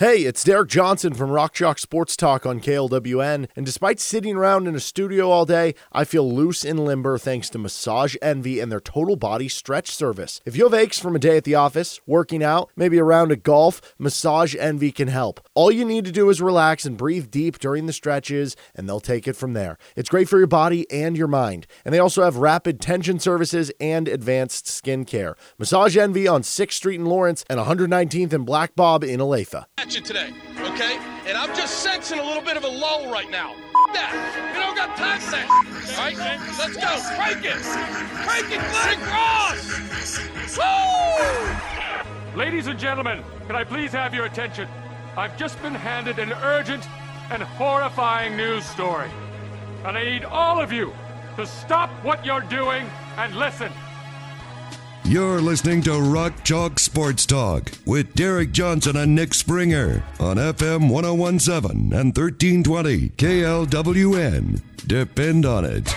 Hey, it's Derek Johnson from Rock Sports Talk on KLWN. And despite sitting around in a studio all day, I feel loose and limber thanks to Massage Envy and their total body stretch service. If you have aches from a day at the office, working out, maybe a round of golf, Massage Envy can help. All you need to do is relax and breathe deep during the stretches, and they'll take it from there. It's great for your body and your mind. And they also have rapid tension services and advanced skin care. Massage Envy on 6th Street in Lawrence and 119th and Black Bob in Olathe you today, okay? And I'm just sensing a little bit of a lull right now. that. You don't got time for that. All right, let's go. Crank it. Crank it, Glenn Cross. Woo! Ladies and gentlemen, can I please have your attention? I've just been handed an urgent and horrifying news story. And I need all of you to stop what you're doing and listen. You're listening to Rock Chalk Sports Talk with Derek Johnson and Nick Springer on FM 1017 and 1320 KLWN. Depend on it.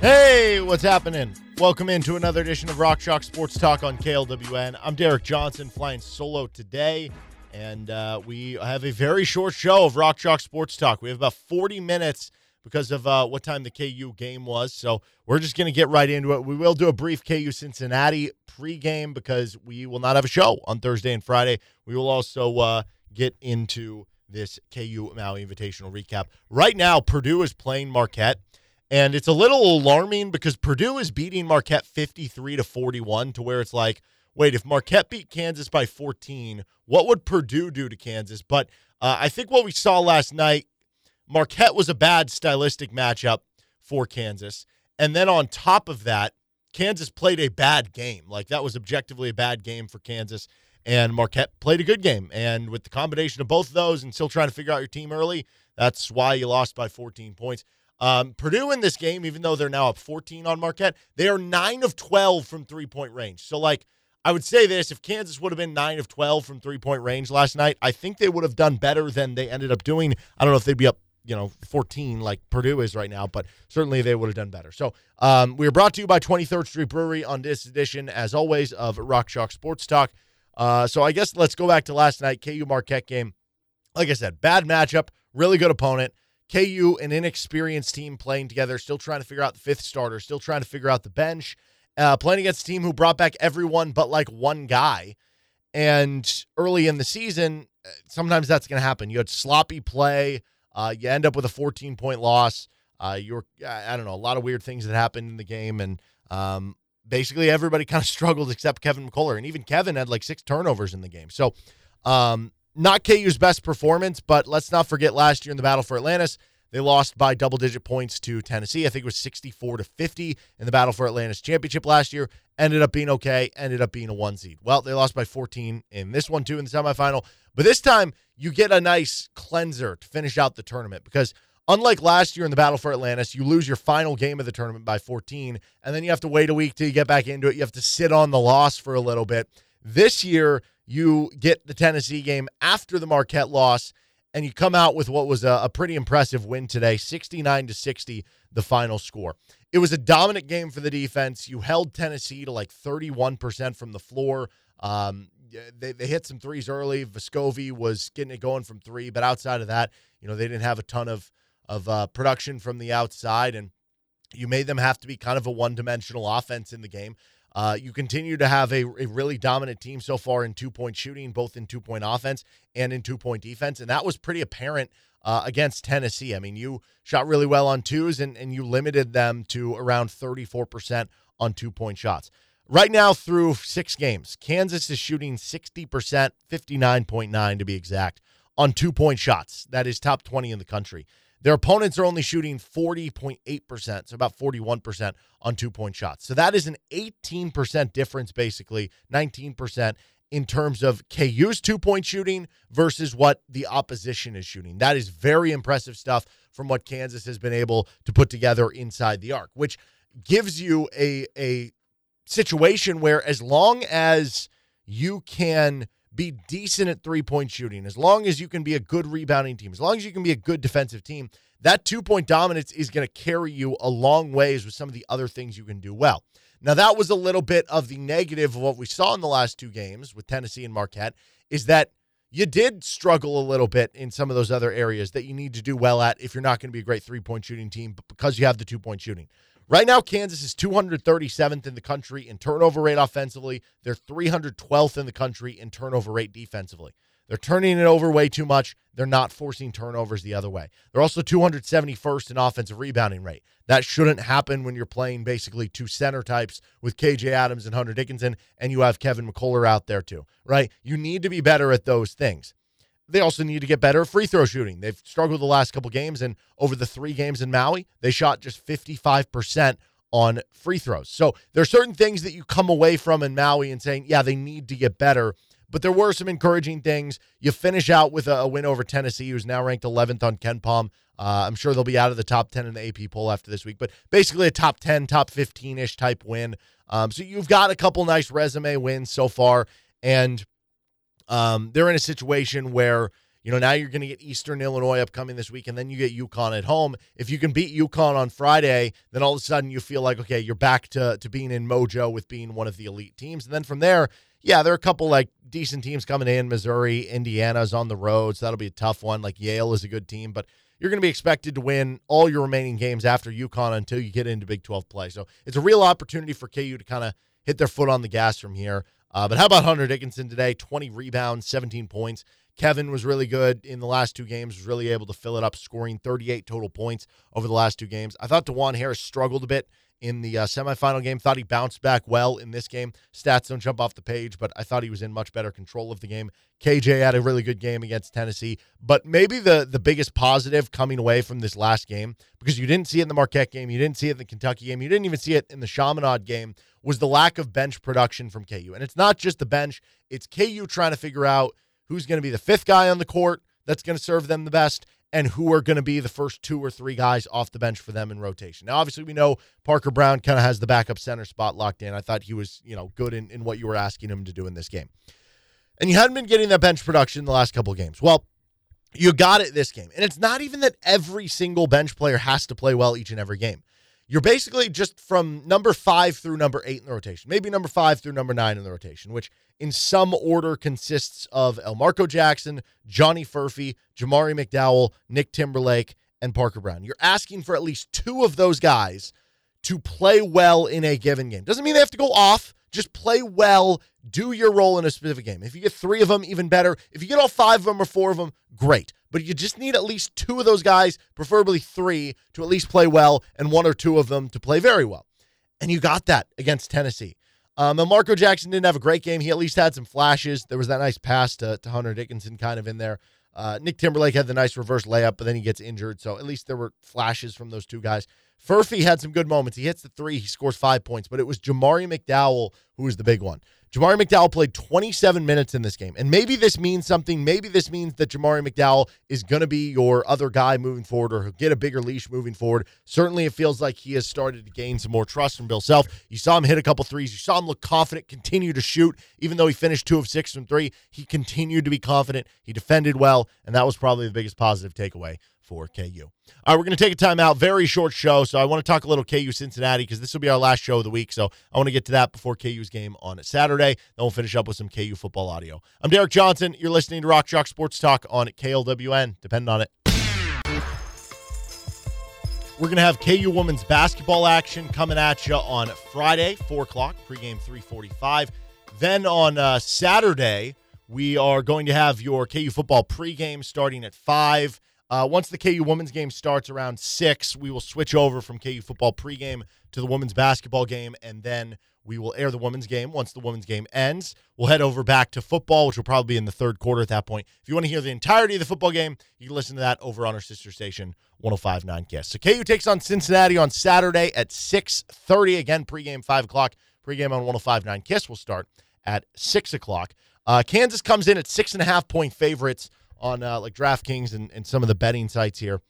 Hey, what's happening? Welcome into another edition of Rock Chalk Sports Talk on KLWN. I'm Derek Johnson flying solo today, and uh, we have a very short show of Rock Chalk Sports Talk. We have about 40 minutes because of uh, what time the KU game was. So we're just going to get right into it. We will do a brief KU Cincinnati pregame because we will not have a show on Thursday and Friday. We will also uh, get into this KU Maui Invitational recap. Right now, Purdue is playing Marquette. And it's a little alarming because Purdue is beating Marquette 53 to 41 to where it's like, wait, if Marquette beat Kansas by 14, what would Purdue do to Kansas? But uh, I think what we saw last night Marquette was a bad stylistic matchup for Kansas. And then on top of that, Kansas played a bad game. Like that was objectively a bad game for Kansas. And Marquette played a good game. And with the combination of both of those and still trying to figure out your team early, that's why you lost by 14 points. Um, Purdue in this game, even though they're now up 14 on Marquette, they are 9 of 12 from three point range. So, like, I would say this if Kansas would have been 9 of 12 from three point range last night, I think they would have done better than they ended up doing. I don't know if they'd be up you know 14 like Purdue is right now, but certainly they would have done better. So um, we are brought to you by 23rd Street Brewery on this edition, as always, of Rock Chalk Sports Talk. Uh, so I guess let's go back to last night KU Marquette game. Like I said, bad matchup, really good opponent. KU, an inexperienced team playing together, still trying to figure out the fifth starter, still trying to figure out the bench, uh, playing against a team who brought back everyone but like one guy. And early in the season, uh, sometimes that's going to happen. You had sloppy play. Uh, you end up with a 14 point loss. Uh, you're, I don't know, a lot of weird things that happened in the game. And um, basically everybody kind of struggled except Kevin McCullar. And even Kevin had like six turnovers in the game. So, um, not KU's best performance, but let's not forget last year in the battle for Atlantis, they lost by double digit points to Tennessee. I think it was 64 to 50 in the battle for Atlantis championship last year. Ended up being okay, ended up being a one seed. Well, they lost by 14 in this one too in the semifinal. But this time you get a nice cleanser to finish out the tournament because unlike last year in the battle for Atlantis, you lose your final game of the tournament by 14, and then you have to wait a week you get back into it. You have to sit on the loss for a little bit. This year, you get the Tennessee game after the Marquette loss and you come out with what was a, a, pretty impressive win today 69 to 60 the final score it was a dominant game for the defense you held tennessee to like 31% from the floor um, they, they hit some threes early vescovi was getting it going from three but outside of that you know they didn't have a ton of of uh, production from the outside and you made them have to be kind of a one-dimensional offense in the game uh, you continue to have a, a really dominant team so far in two point shooting, both in two point offense and in two point defense. And that was pretty apparent uh, against Tennessee. I mean, you shot really well on twos and, and you limited them to around 34% on two point shots. Right now, through six games, Kansas is shooting 60%, 59.9 to be exact, on two point shots. That is top 20 in the country. Their opponents are only shooting 40.8%, so about 41% on two point shots. So that is an 18% difference, basically, 19% in terms of KU's two point shooting versus what the opposition is shooting. That is very impressive stuff from what Kansas has been able to put together inside the arc, which gives you a, a situation where as long as you can be decent at three point shooting, as long as you can be a good rebounding team, as long as you can be a good defensive team, that two point dominance is going to carry you a long ways with some of the other things you can do well. Now, that was a little bit of the negative of what we saw in the last two games with Tennessee and Marquette, is that you did struggle a little bit in some of those other areas that you need to do well at if you're not going to be a great three point shooting team, but because you have the two point shooting. Right now, Kansas is 237th in the country in turnover rate offensively. They're 312th in the country in turnover rate defensively. They're turning it over way too much. They're not forcing turnovers the other way. They're also 271st in offensive rebounding rate. That shouldn't happen when you're playing basically two center types with KJ Adams and Hunter Dickinson, and you have Kevin McCullar out there too, right? You need to be better at those things. They also need to get better at free throw shooting. They've struggled the last couple games, and over the three games in Maui, they shot just 55% on free throws. So there are certain things that you come away from in Maui and saying, yeah, they need to get better but there were some encouraging things. You finish out with a, a win over Tennessee, who's now ranked 11th on KenPom. Uh, I'm sure they'll be out of the top 10 in the AP poll after this week, but basically a top 10, top 15 ish type win. Um, so you've got a couple nice resume wins so far, and um, they're in a situation where you know now you're going to get Eastern Illinois upcoming this week, and then you get UConn at home. If you can beat UConn on Friday, then all of a sudden you feel like okay, you're back to to being in mojo with being one of the elite teams, and then from there yeah, there are a couple like decent teams coming in. Missouri, Indiana's on the road, so that'll be a tough one. Like Yale is a good team, but you're going to be expected to win all your remaining games after UConn until you get into Big 12 play. So it's a real opportunity for KU to kind of hit their foot on the gas from here. Uh, but how about Hunter Dickinson today? 20 rebounds, 17 points. Kevin was really good in the last two games, was really able to fill it up, scoring 38 total points over the last two games. I thought Dajuan Harris struggled a bit in the uh, semifinal game. Thought he bounced back well in this game. Stats don't jump off the page, but I thought he was in much better control of the game. KJ had a really good game against Tennessee, but maybe the the biggest positive coming away from this last game because you didn't see it in the Marquette game, you didn't see it in the Kentucky game, you didn't even see it in the Chaminade game was the lack of bench production from KU. And it's not just the bench, it's KU trying to figure out who's going to be the fifth guy on the court that's going to serve them the best and who are going to be the first two or three guys off the bench for them in rotation. Now, obviously, we know Parker Braun kind of has the backup center spot locked in. I thought he was, you know, good in, in what you were asking him to do in this game. And you hadn't been getting that bench production in the last couple of games. Well, you got it this game. And it's not even that every single bench player has to play well each and every game. You're basically just from number five through number eight in the rotation, maybe number five through number nine in the rotation, which in some order consists of Elmarko Jackson, Johnny Furphy, Jamari McDowell, Nick Timberlake, and Parker Braun. You're asking for at least two of those guys to play well in a given game. Doesn't mean they have to go off, just play well, do your role in a specific game. If you get three of them, even better. If you get all five of them or four of them, great. But you just need at least two of those guys, preferably three, to at least play well, and one or two of them to play very well. And you got that against Tennessee. Um, Elmarko Jackson didn't have a great game. He at least had some flashes. There was that nice pass to, to Hunter Dickinson kind of in there. Uh, Nick Timberlake had the nice reverse layup, but then he gets injured. So at least there were flashes from those two guys. Furphy had some good moments. He hits the three, he scores five points, but it was Jamari McDowell who was the big one. Jamari McDowell played 27 minutes in this game. And maybe this means something. Maybe this means that Jamari McDowell is going to be your other guy moving forward or he'll get a bigger leash moving forward. Certainly, it feels like he has started to gain some more trust from Bill Self. You saw him hit a couple threes. You saw him look confident, continue to shoot. Even though he finished two of six from three, he continued to be confident. He defended well. And that was probably the biggest positive takeaway for KU. All right, we're going to take a time out. Very short show. So I want to talk a little KU Cincinnati because this will be our last show of the week. So I want to get to that before KU's game on Saturday. Then we'll finish up with some KU football audio. I'm Derek Johnson. You're listening to Rock Chalk Sports Talk on KLWN. Depend on it. We're going to have KU women's basketball action coming at you on Friday, 4 o'clock, pregame 345. Then on uh, Saturday, we are going to have your KU football pregame starting at 5. Uh, once the KU women's game starts around six, we will switch over from KU football pregame to the women's basketball game, and then we will air the women's game. Once the women's game ends, we'll head over back to football, which will probably be in the third quarter at that point. If you want to hear the entirety of the football game, you can listen to that over on our sister station, 105.9 KISS. So KU takes on Cincinnati on Saturday at 6.30. Again, pregame 5 o'clock. Pregame on 105.9 KISS will start at 6 o'clock. Uh, Kansas comes in at six and a half point favorites on uh, like DraftKings and, and some of the betting sites here.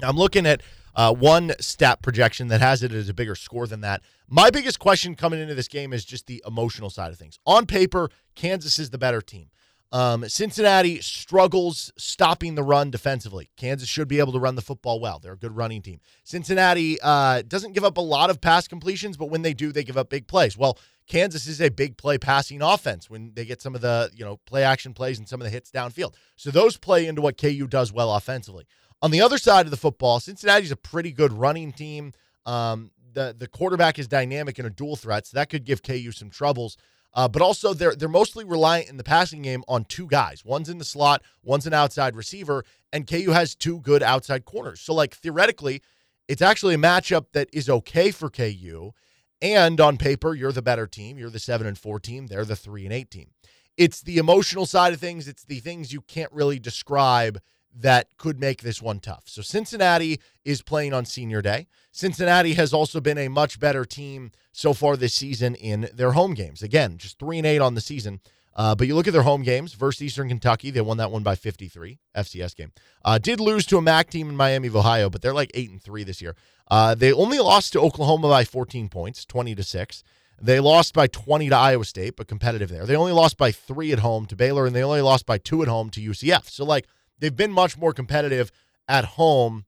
Now, I'm looking at uh, one stat projection that has it as a bigger score than that. My biggest question coming into this game is just the emotional side of things. On paper, Kansas is the better team. Um, Cincinnati struggles stopping the run defensively. Kansas should be able to run the football well. They're a good running team. Cincinnati uh, doesn't give up a lot of pass completions, but when they do, they give up big plays. Well, Kansas is a big play passing offense when they get some of the you know play action plays and some of the hits downfield. So those play into what KU does well offensively. On the other side of the football, Cincinnati's a pretty good running team. Um, the the quarterback is dynamic and a dual threat, so that could give KU some troubles. Uh, but also they're they're mostly reliant in the passing game on two guys. One's in the slot, one's an outside receiver, and KU has two good outside corners. So like theoretically, it's actually a matchup that is okay for KU. And on paper, you're the better team. You're the seven and four team. They're the three and eight team. It's the emotional side of things. It's the things you can't really describe that could make this one tough. So Cincinnati is playing on senior day. Cincinnati has also been a much better team so far this season in their home games. Again, just three and eight on the season. Uh, but you look at their home games versus Eastern Kentucky, they won that one by 53 FCS game. Uh, did lose to a MAC team in Miami of Ohio, but they're like eight and three this year. Uh, they only lost to Oklahoma by 14 points, 20 to six. They lost by 20 to Iowa State, but competitive there. They only lost by three at home to Baylor, and they only lost by two at home to UCF. So like they've been much more competitive at home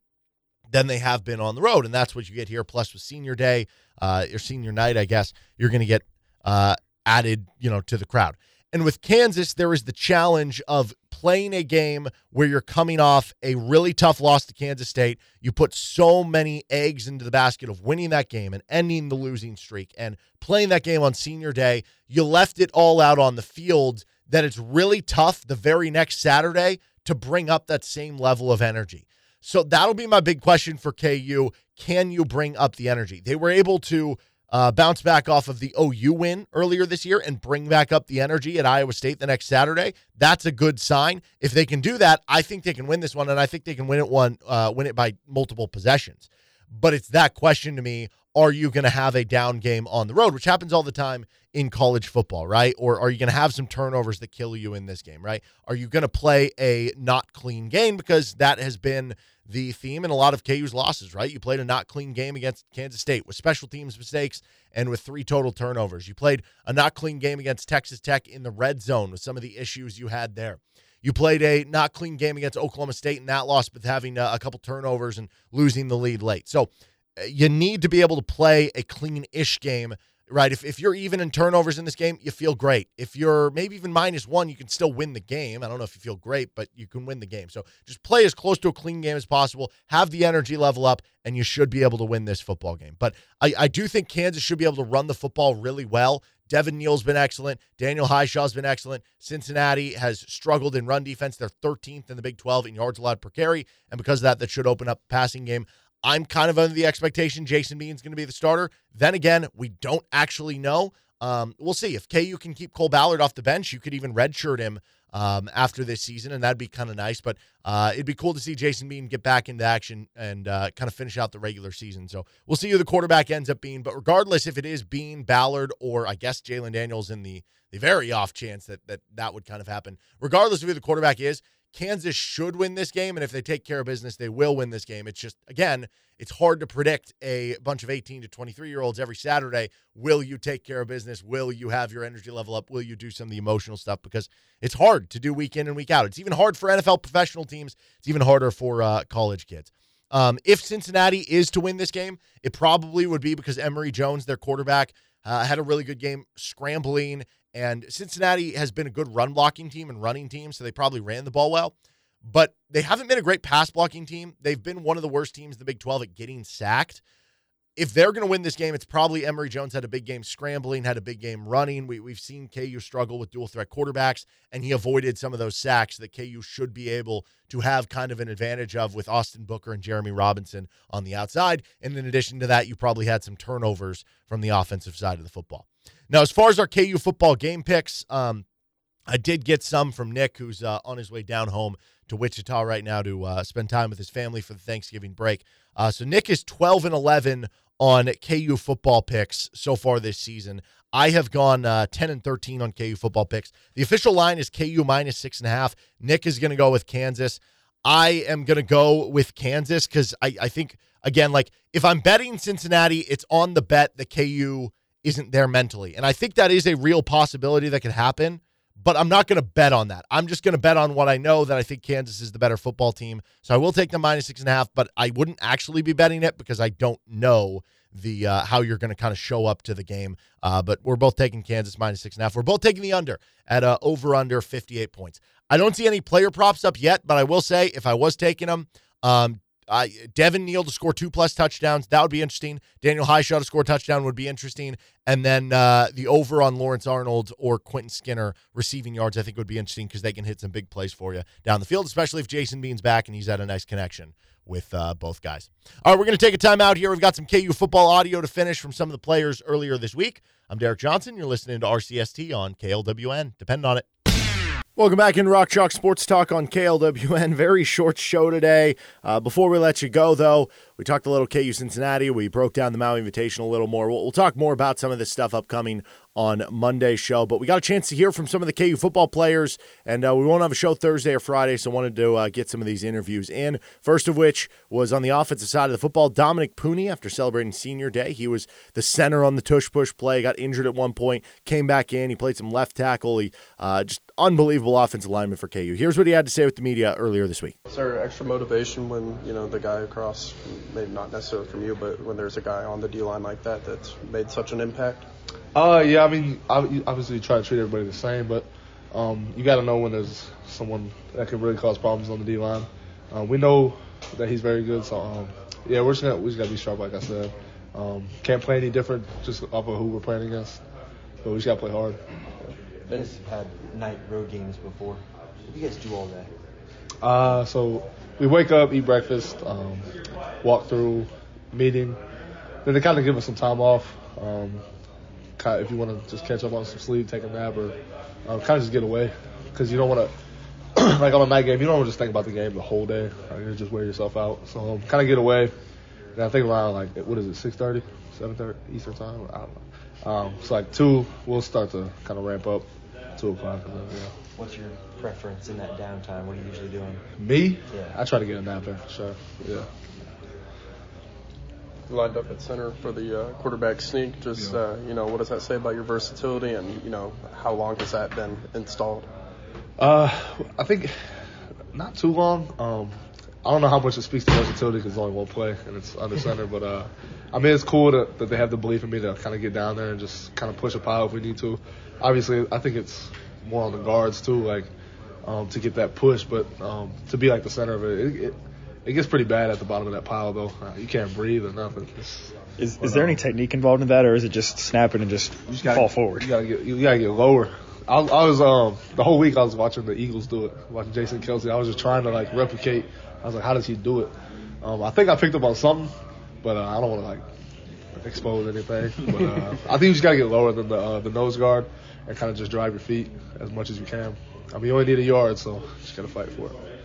than they have been on the road, and that's what you get here. Plus, with senior day, uh, or senior night, I guess you're going to get uh, added, you know, to the crowd. And with Kansas, there is the challenge of playing a game where you're coming off a really tough loss to Kansas State. You put so many eggs into the basket of winning that game and ending the losing streak and playing that game on senior day. You left it all out on the field that it's really tough the very next Saturday to bring up that same level of energy. So that'll be my big question for KU. Can you bring up the energy? They were able to uh, bounce back off of the OU win earlier this year and bring back up the energy at Iowa State the next Saturday. That's a good sign. If they can do that, I think they can win this one, and I think they can win it one, uh, win it by multiple possessions. But it's that question to me: Are you going to have a down game on the road, which happens all the time in college football, right? Or are you going to have some turnovers that kill you in this game, right? Are you going to play a not clean game because that has been the theme in a lot of KU's losses, right? You played a not clean game against Kansas State with special teams mistakes and with three total turnovers. You played a not clean game against Texas Tech in the red zone with some of the issues you had there. You played a not clean game against Oklahoma State in that loss, but having a, a couple turnovers and losing the lead late. So uh, you need to be able to play a clean ish game right? If, if you're even in turnovers in this game, you feel great. If you're maybe even minus one, you can still win the game. I don't know if you feel great, but you can win the game. So just play as close to a clean game as possible, have the energy level up, and you should be able to win this football game. But I, I do think Kansas should be able to run the football really well. Devin Neal's been excellent. Daniel Hishaw's been excellent. Cincinnati has struggled in run defense. They're 13th in the Big 12 in yards allowed per carry. And because of that, that should open up passing game. I'm kind of under the expectation Jason Bean's going to be the starter. Then again, we don't actually know. Um, we'll see if KU can keep Cole Ballard off the bench. You could even redshirt him um, after this season, and that'd be kind of nice. But uh, it'd be cool to see Jason Bean get back into action and uh, kind of finish out the regular season. So we'll see who the quarterback ends up being. But regardless, if it is Bean, Ballard, or I guess Jalon Daniels in the the very off chance that that that would kind of happen, regardless of who the quarterback is, Kansas should win this game, and if they take care of business, they will win this game. It's just, again, it's hard to predict a bunch of 18 to 23 year olds every Saturday. Will you take care of business? Will you have your energy level up? Will you do some of the emotional stuff? Because it's hard to do week in and week out. It's even hard for NFL professional teams, it's even harder for uh, college kids. Um, if Cincinnati is to win this game, it probably would be because Emory Jones, their quarterback, uh, had a really good game scrambling and Cincinnati has been a good run blocking team and running team, so they probably ran the ball well. But they haven't been a great pass blocking team. They've been one of the worst teams in the Big 12 at getting sacked if they're going to win this game, it's probably Emory Jones had a big game scrambling, had a big game running. We, we've seen KU struggle with dual threat quarterbacks, and he avoided some of those sacks that KU should be able to have kind of an advantage of with Austin Booker and Jereme Robinson on the outside. And in addition to that, you probably had some turnovers from the offensive side of the football. Now, as far as our KU football game picks, um, I did get some from Nick, who's uh, on his way down home to Wichita right now to uh, spend time with his family for the Thanksgiving break. Uh, so Nick is 12 and 11 on KU football picks so far this season. I have gone uh, 10 and 13 on KU football picks. The official line is KU minus six and a half. Nick is going to go with Kansas. I am going to go with Kansas because I, I think, again, like if I'm betting Cincinnati, it's on the bet that KU isn't there mentally. And I think that is a real possibility that could happen. but I'm not going to bet on that. I'm just going to bet on what I know that I think Kansas is the better football team. So I will take the minus six and a half, but I wouldn't actually be betting it because I don't know the uh, how you're going to kind of show up to the game. Uh, but we're both taking Kansas minus six and a half. We're both taking the under at uh, over under 58 points. I don't see any player props up yet, but I will say if I was taking them, um, uh, Devin Neal to score two plus touchdowns. That would be interesting. Daniel Hishaw to score a touchdown would be interesting. And then uh, the over on Lawrence Arnold or Quentin Skinner receiving yards, I think would be interesting because they can hit some big plays for you down the field, especially if Jason Bean's back and he's had a nice connection with uh, both guys. All right, we're going to take a time out here. We've got some KU football audio to finish from some of the players earlier this week. I'm Derek Johnson. You're listening to RCST on KLWN. Depend on it. Welcome back in Rock Chalk Sports Talk on KLWN. Very short show today. Uh, before we let you go, though, we talked a little KU Cincinnati. We broke down the Maui Invitation a little more. We'll, we'll, talk more about some of this stuff upcoming on Monday's show. But we got a chance to hear from some of the KU football players, and uh, we won't have a show Thursday or Friday, so wanted to uh, get some of these interviews in. First of which was on the offensive side of the football, Dominic Puni. After celebrating Senior Day, he was the center on the tush push play. Got injured at one point, came back in. He played some left tackle. He uh, just unbelievable offensive lineman for KU. Here's what he had to say with the media earlier this week. Is there extra motivation when you know the guy across? maybe not necessarily from you, but when there's a guy on the D line like that that's made such an impact? Uh, yeah, I mean, obviously you try to treat everybody the same, but um, you got to know when there's someone that can really cause problems on the D line. Uh, we know that he's very good, so um, yeah, we're just gonna, we just got to be sharp, like I said. Um, can't play any different just off of who we're playing against, but we just got to play hard. Guys had night road games before. What do you guys do all day? Uh, so we wake up, eat breakfast, um, walk through, meeting. Then they kind of give us some time off. Kind of, if you want to just catch up on some sleep, take a nap, or um, kind of just get away, because you don't want to. like on a night game, you don't want to just think about the game the whole day. Like, you just wear yourself out. So um, kind of get away. And I think around like what is it, 6:30, 7:30 Eastern time. I don't know. Um, so like two, we'll start to kind of ramp up. Two o'clock. Then, yeah. What's your preference in that downtime? What are you usually doing? Me? Yeah. I try to get a nap in for sure. Yeah lined up at center for the uh, quarterback sneak. Just yeah. uh, you know, what does that say about your versatility, and you know, how long has that been installed? Uh, I think not too long. Um, I don't know how much it speaks to versatility because it's only one play and it's under center, but uh, I mean, it's cool that, that they have the belief in me to kind of get down there and just kind of push a pile if we need to. Obviously, I think it's more on the guards too, like um, to get that push, but um, to be like the center of it, it, it it gets pretty bad at the bottom of that pile, though. Uh, you can't breathe or nothing. It's, is is there any technique involved in that, or is it just snapping and just, just gotta, fall forward? You gotta get you gotta get lower. I, I was um the whole week I was watching the Eagles do it, watching Jason Kelce. I was just trying to like replicate. I was like, how does he do it? Um, I think I picked up on something, but uh, I don't want to like expose anything. But uh, I think you just gotta get lower than the uh, the nose guard and kind of just drive your feet as much as you can. I mean, you only need a yard, so just gotta fight for it.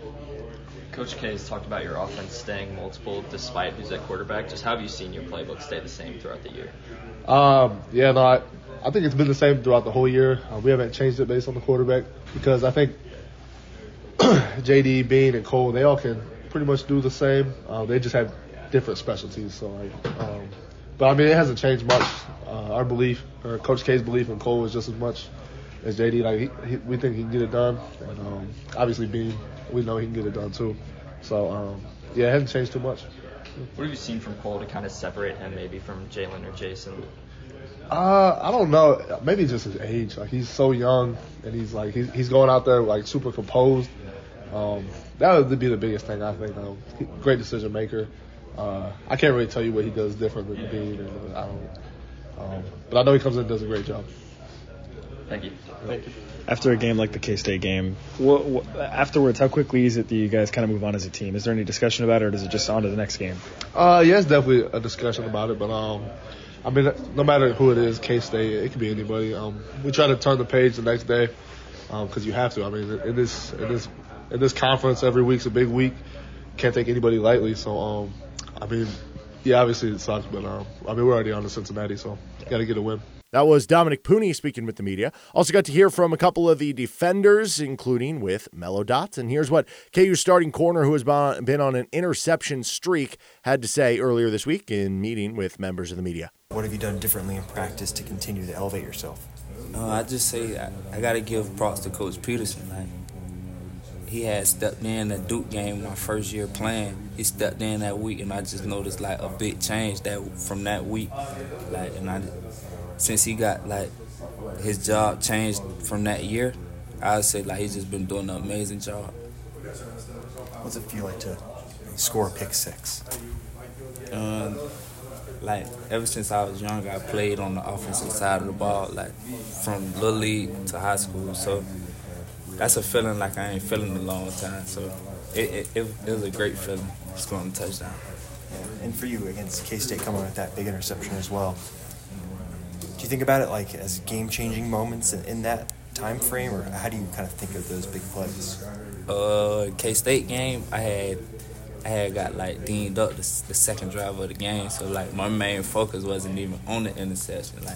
Coach K has talked about your offense staying multiple despite who's at quarterback. Just how have you seen your playbook stay the same throughout the year? Um, yeah, no, I, I think it's been the same throughout the whole year. Uh, we haven't changed it based on the quarterback because I think JD, Bean, and Cole, they all can pretty much do the same. Uh, they just have different specialties. So, like, um, but I mean, it hasn't changed much. Uh, our belief, or Coach K's belief in Cole is just as much as JD. Like, he, he, we think he can get it done, and um, obviously Bean we know he can get it done too. So um, yeah, it hasn't changed too much. What have you seen from Cole to kind of separate him maybe from Jalon or Jason? Uh, I don't know. Maybe just his age. Like he's so young, and he's like he's, he's going out there like super composed. Um, that would be the biggest thing I think. Um, great decision maker. Uh, I can't really tell you what he does different than. And, I don't. Um, but I know he comes in and does a great job. Thank you. Thank you after a game like the K State game, what, what, afterwards, how quickly is it that you guys kind of move on as a team? Is there any discussion about it, or does it just on to the next game? Uh, yeah, it's definitely a discussion about it, but um, I mean, no matter who it is, K State, it could be anybody. Um, we try to turn the page the next day, um, because you have to. I mean, in this in this in this conference, every week's a big week. Can't take anybody lightly. So, um, I mean, yeah, obviously it sucks, but um, I mean, we're already on to Cincinnati, so got to get a win. That was Dominic Puni speaking with the media. Also got to hear from a couple of the defenders, including with Mello Dots. And here's what KU starting corner, who has been on an interception streak, had to say earlier this week in meeting with members of the media. What have you done differently in practice to continue to elevate yourself? Uh, I just say I, I got to give props to Coach Peterson. Like he had stepped in the Duke game my first year playing. He stepped in that week, and I just noticed like a big change that from that week. Like, and I since he got like his job changed from that year, I would say like he's just been doing an amazing job. What's it feel like to score a pick six? Um, like ever since I was young, I played on the offensive side of the ball, like from little league to high school. So that's a feeling like I ain't feeling in a long time. So it, it, it, it was a great feeling scoring a touchdown. Yeah. And for you against K State coming with that big interception as well, do you think about it like as game changing moments in, in that time frame, or how do you kind of think of those big plays? Uh, K State game, I had I had got like deemed up the, the second drive of the game, so like my main focus wasn't even on the interception. Like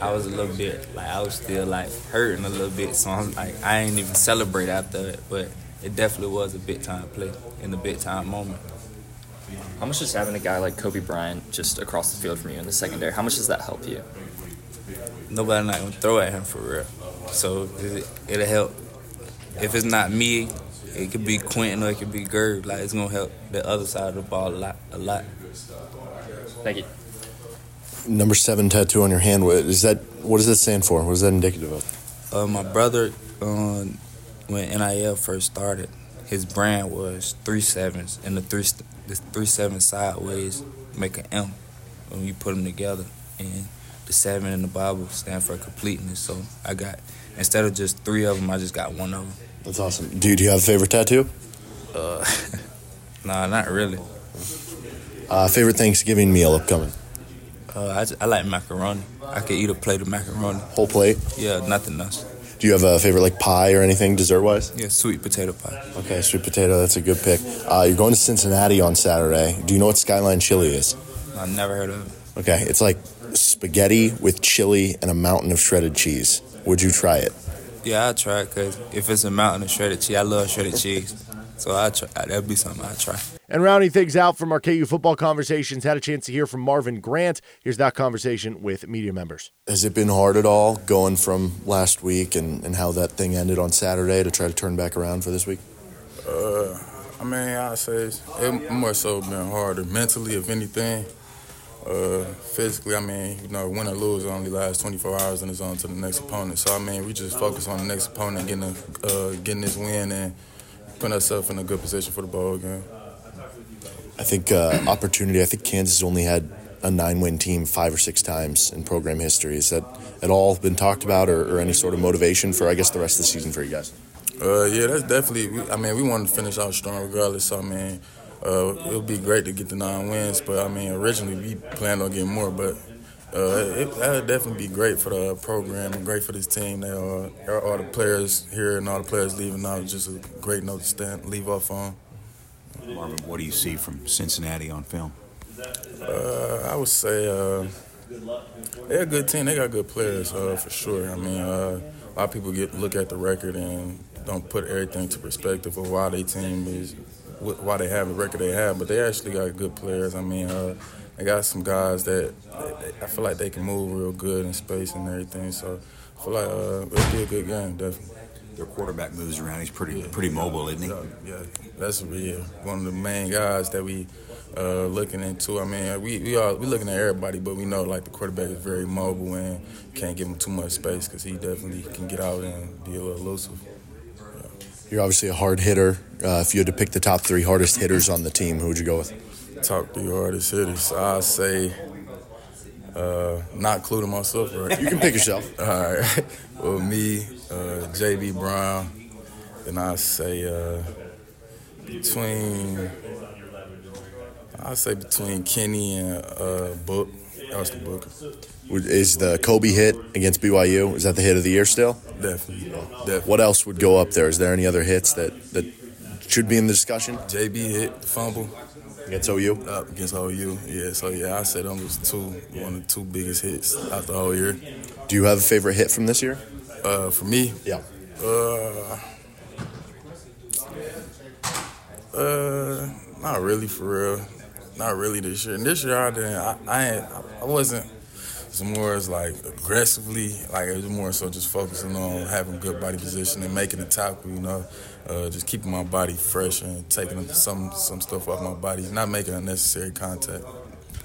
I was a little bit like I was still like hurting a little bit, so I'm like I ain't even celebrate after it, but it definitely was a big time play in a big time moment. How much does having a guy like Cobee Bryant just across the field from you in the secondary? How much does that help you? Nobody not gonna throw at him for real, so it, it'll help. If it's not me, it could be Quentin or it could be Gerb. Like it's gonna help the other side of the ball a lot, a lot. Thank you. Number seven tattoo on your hand. What is that? What does that stand for? What is that indicative of? Uh, my brother, um, when NIL first started, his brand was three sevens, and the three the three seven sideways make an M when you put them together, and the seven in the Bible stand for completeness. So I got instead of just three of them, I just got one of them. That's awesome. Dude, do you have a favorite tattoo? Uh, nah, not really. Uh, favorite Thanksgiving meal upcoming? Uh, I, just, I like macaroni. I could eat a plate of macaroni. Whole plate? Yeah, nothing else. Do you have a favorite like pie or anything dessert wise? Yeah, sweet potato pie. Okay, sweet potato. That's a good pick. Uh, you're going to Cincinnati on Saturday. Do you know what Skyline Chili is? I never heard of it. Okay, it's like spaghetti with chili and a mountain of shredded cheese. Would you try it? Yeah, I'll try it because if it's a mountain of shredded cheese, I love shredded cheese. So I try. That'd be something I try. And rounding things out from our KU football conversations, had a chance to hear from Marvin Grant. Here's that conversation with media members. Has it been hard at all going from last week and, and how that thing ended on Saturday to try to turn back around for this week? Uh, I mean, I say it's, it more so been harder mentally, if anything. Uh, physically, I mean, you know, win or lose only lasts 24 hours and it's on to the next opponent. So I mean, we just focus on the next opponent, getting a, uh, getting this win and putting ourselves in a good position for the bowl game. I think uh, opportunity. I think Kansas has only had a nine-win team five or six times in program history. Is that at all been talked about, or, or any sort of motivation for, I guess, the rest of the season for you guys? Uh, yeah, that's definitely. I mean, we want to finish out strong regardless. So, I mean, uh, it would be great to get the nine wins, but I mean, originally we planned on getting more, but. Uh, it, that would definitely be great for the program and great for this team. That all the players here and all the players leaving now is just a great note to stand, leave off on. Marvin, what do you see from Cincinnati on film? Uh, I would say uh, they're a good team. They got good players uh, for sure. I mean, uh, a lot of people get look at the record and don't put everything to perspective of why their team is, why they have the record they have. But they actually got good players. I mean, uh, they got some guys that I feel like they can move real good in space and everything. So I feel like uh, it'll be a good game, definitely. Their quarterback moves around. He's pretty pretty mobile, isn't he? Yeah, yeah. that's yeah, one of the main guys that we uh, looking into. I mean, we we are we looking at everybody, but we know like the quarterback is very mobile and can't give him too much space because he definitely can get out and be a little elusive. Yeah. You're obviously a hard hitter. Uh, if you had to pick the top three hardest hitters on the team, who would you go with? Top three hardest hitters, I'd say. Uh, not including myself, right? You can pick yourself. All right. Well, me, uh, JB Brown, then I say uh, between I say between Kenny and uh, Book, Austin Booker. Is the Cobee hit against BYU? Is that the hit of the year still? Definitely. Definitely. What else would go up there? Is there any other hits that that should be in the discussion? JB hit the fumble. Against OU? Uh, against OU, yeah. So, yeah, I said them was two, one of the two biggest hits out the whole year. Do you have a favorite hit from this year? Uh, for me? Yeah. Uh, uh, not really for real. Not really this year. And this year I didn't. I I, I wasn't It's more as like aggressively, like it's more so just focusing on having good body position and making a tackle. You know, uh, just keeping my body fresh and taking some some stuff off my body, not making unnecessary contact.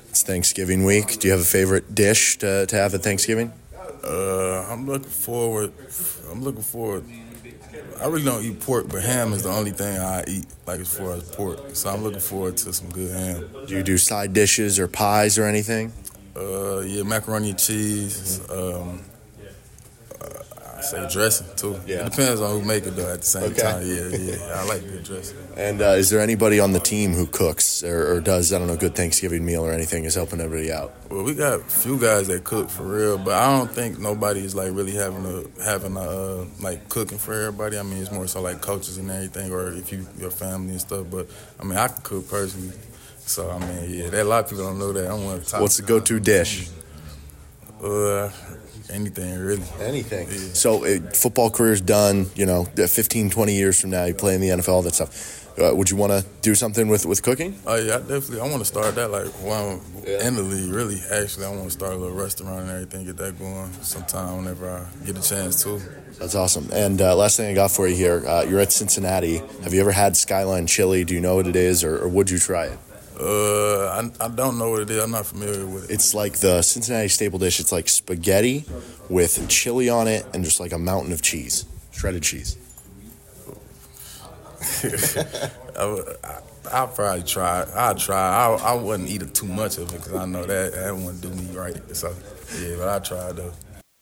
It's Thanksgiving week. Do you have a favorite dish to, to have at Thanksgiving? Uh, I'm looking forward. I'm looking forward. I really don't eat pork, but ham is the only thing I eat, like as far as pork. So I'm looking forward to some good ham. Do you do side dishes or pies or anything? Uh, yeah, macaroni and cheese. Um, say dressing too. Yeah. It depends on who make it though. At the same Okay. time, yeah, yeah. I like good dressing. And uh, is there anybody on the team who cooks or, or does, I don't know, good Thanksgiving meal or anything, is helping everybody out? Well, we got a few guys that cook for real, but I don't think nobody is like really having a having a uh, like cooking for everybody. I mean, it's more so like coaches and everything, or if you your family and stuff. But I mean, I can cook personally. So I mean, yeah, that, a lot of people don't know that. I'm one of the top. What's the go to dish? Uh, anything really. Anything. So, uh, football career's done, you know, 15, 20 years from now, you play in the NFL, all that stuff. Uh, would you want to do something with, with cooking? Oh yeah, I definitely. I want to start that like while I'm in the league. Really, actually, I want to start a little restaurant and everything. Get that going sometime whenever I get a chance to. That's awesome. And uh, last thing I got for you here, uh, you're at Cincinnati. Have you ever had Skyline Chili? Do you know what it is, or, or would you try it? Uh, I, I don't know what it is. I'm not familiar with it. It's like the Cincinnati staple dish. It's like spaghetti with chili on it and just like a mountain of cheese, shredded cheese. I, would- I, I'll probably try. I'll try. I, I wouldn't eat too much of it because I know that that wouldn't do me right. So yeah, but I try though.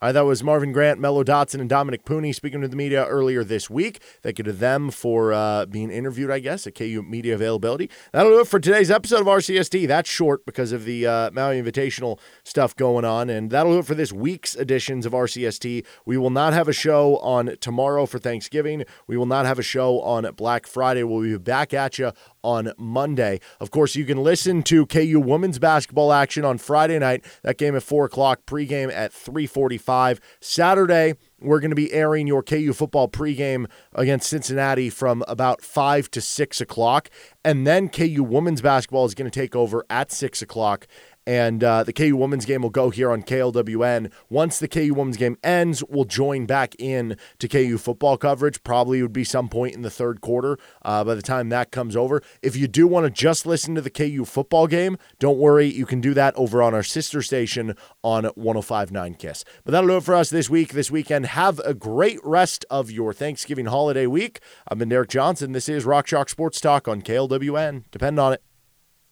Right, that was Marvin Grant, Mello Dotson, and Dominic Puni speaking to the media earlier this week. Thank you to them for uh, being interviewed, I guess, at KU Media Availability. That'll do it for today's episode of RCST. That's short because of the uh, Maui Invitational stuff going on. And that'll do it for this week's editions of RCST. We will not have a show on tomorrow for Thanksgiving. We will not have a show on Black Friday. We'll be back at you on Monday. Of course, you can listen to KU women's basketball action on Friday night. That game at 4 o'clock, pregame at 345. Saturday, we're going to be airing your KU football pregame against Cincinnati from about 5 to 6 o'clock. And then KU women's basketball is going to take over at 6 o'clock. And uh, the KU women's game will go here on KLWN. Once the KU women's game ends, we'll join back in to KU football coverage. Probably would be some point in the third quarter uh, by the time that comes over. If you do want to just listen to the KU football game, don't worry. You can do that over on our sister station on 1059 KISS. But that'll do it for us this week, this weekend. Have a great rest of your Thanksgiving holiday week. I've been Derek Johnson. This is Rock Chalk Sports Talk on KLWN. Depend on it.